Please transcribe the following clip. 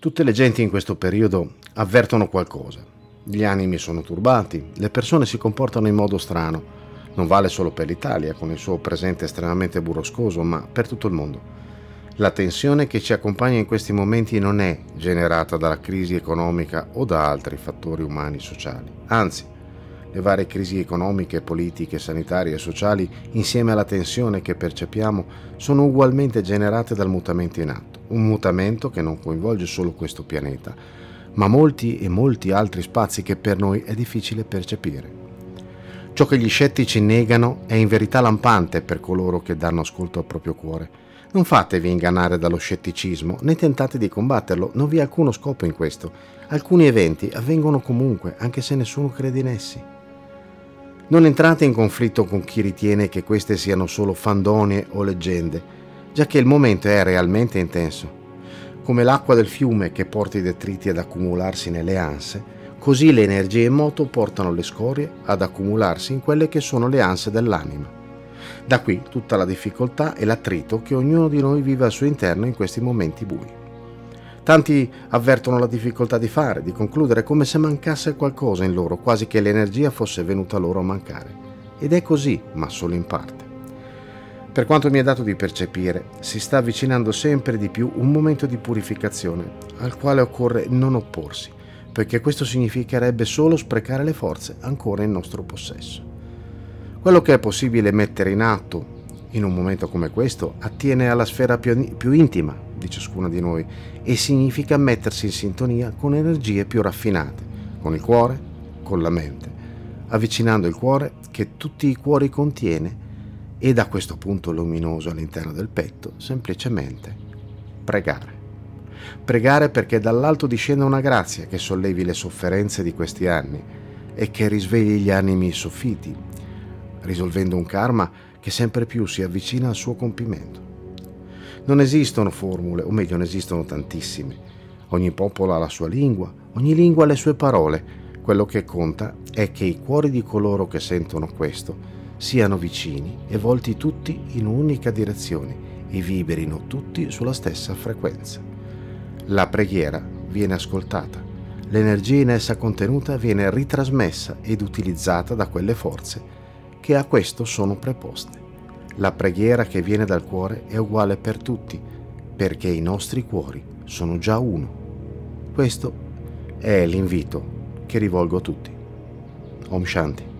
Tutte le genti in questo periodo avvertono qualcosa. Gli animi sono turbati, le persone si comportano in modo strano. Non vale solo per l'Italia, con il suo presente estremamente burroscoso, ma per tutto il mondo. La tensione che ci accompagna in questi momenti non è generata dalla crisi economica o da altri fattori umani sociali. Anzi, le varie crisi economiche, politiche, sanitarie e sociali, insieme alla tensione che percepiamo, sono ugualmente generate dal mutamento in atto un mutamento che non coinvolge solo questo pianeta, ma molti e molti altri spazi che per noi è difficile percepire. Ciò che gli scettici negano è in verità lampante per coloro che danno ascolto al proprio cuore. Non fatevi ingannare dallo scetticismo, né tentate di combatterlo, non vi è alcuno scopo in questo. Alcuni eventi avvengono comunque, anche se nessuno crede in essi. Non entrate in conflitto con chi ritiene che queste siano solo fandonie o leggende, già che il momento è realmente intenso. Come l'acqua del fiume che porta i detriti ad accumularsi nelle anse, così le energie in moto portano le scorie ad accumularsi in quelle che sono le anse dell'anima. Da qui tutta la difficoltà e l'attrito che ognuno di noi vive al suo interno in questi momenti bui. Tanti avvertono la difficoltà di fare, di concludere, come se mancasse qualcosa in loro, quasi che l'energia fosse venuta loro a mancare. Ed è così, ma solo in parte. Per quanto mi è dato di percepire, si sta avvicinando sempre di più un momento di purificazione al quale occorre non opporsi, perché questo significherebbe solo sprecare le forze ancora in nostro possesso. Quello che è possibile mettere in atto in un momento come questo attiene alla sfera più, più intima di ciascuno di noi e significa mettersi in sintonia con energie più raffinate, con il cuore, con la mente, avvicinando il cuore che tutti i cuori contiene e da questo punto luminoso all'interno del petto semplicemente pregare. Pregare perché dall'alto discenda una grazia che sollevi le sofferenze di questi anni e che risvegli gli animi soffiti, risolvendo un karma che sempre più si avvicina al suo compimento. Non esistono formule, o meglio ne esistono tantissime. Ogni popolo ha la sua lingua, ogni lingua ha le sue parole. Quello che conta è che i cuori di coloro che sentono questo siano vicini e volti tutti in un'unica direzione e vibrino tutti sulla stessa frequenza. La preghiera viene ascoltata, l'energia in essa contenuta viene ritrasmessa ed utilizzata da quelle forze che a questo sono preposte. La preghiera che viene dal cuore è uguale per tutti, perché i nostri cuori sono già uno. Questo è l'invito che rivolgo a tutti. Om Shanti.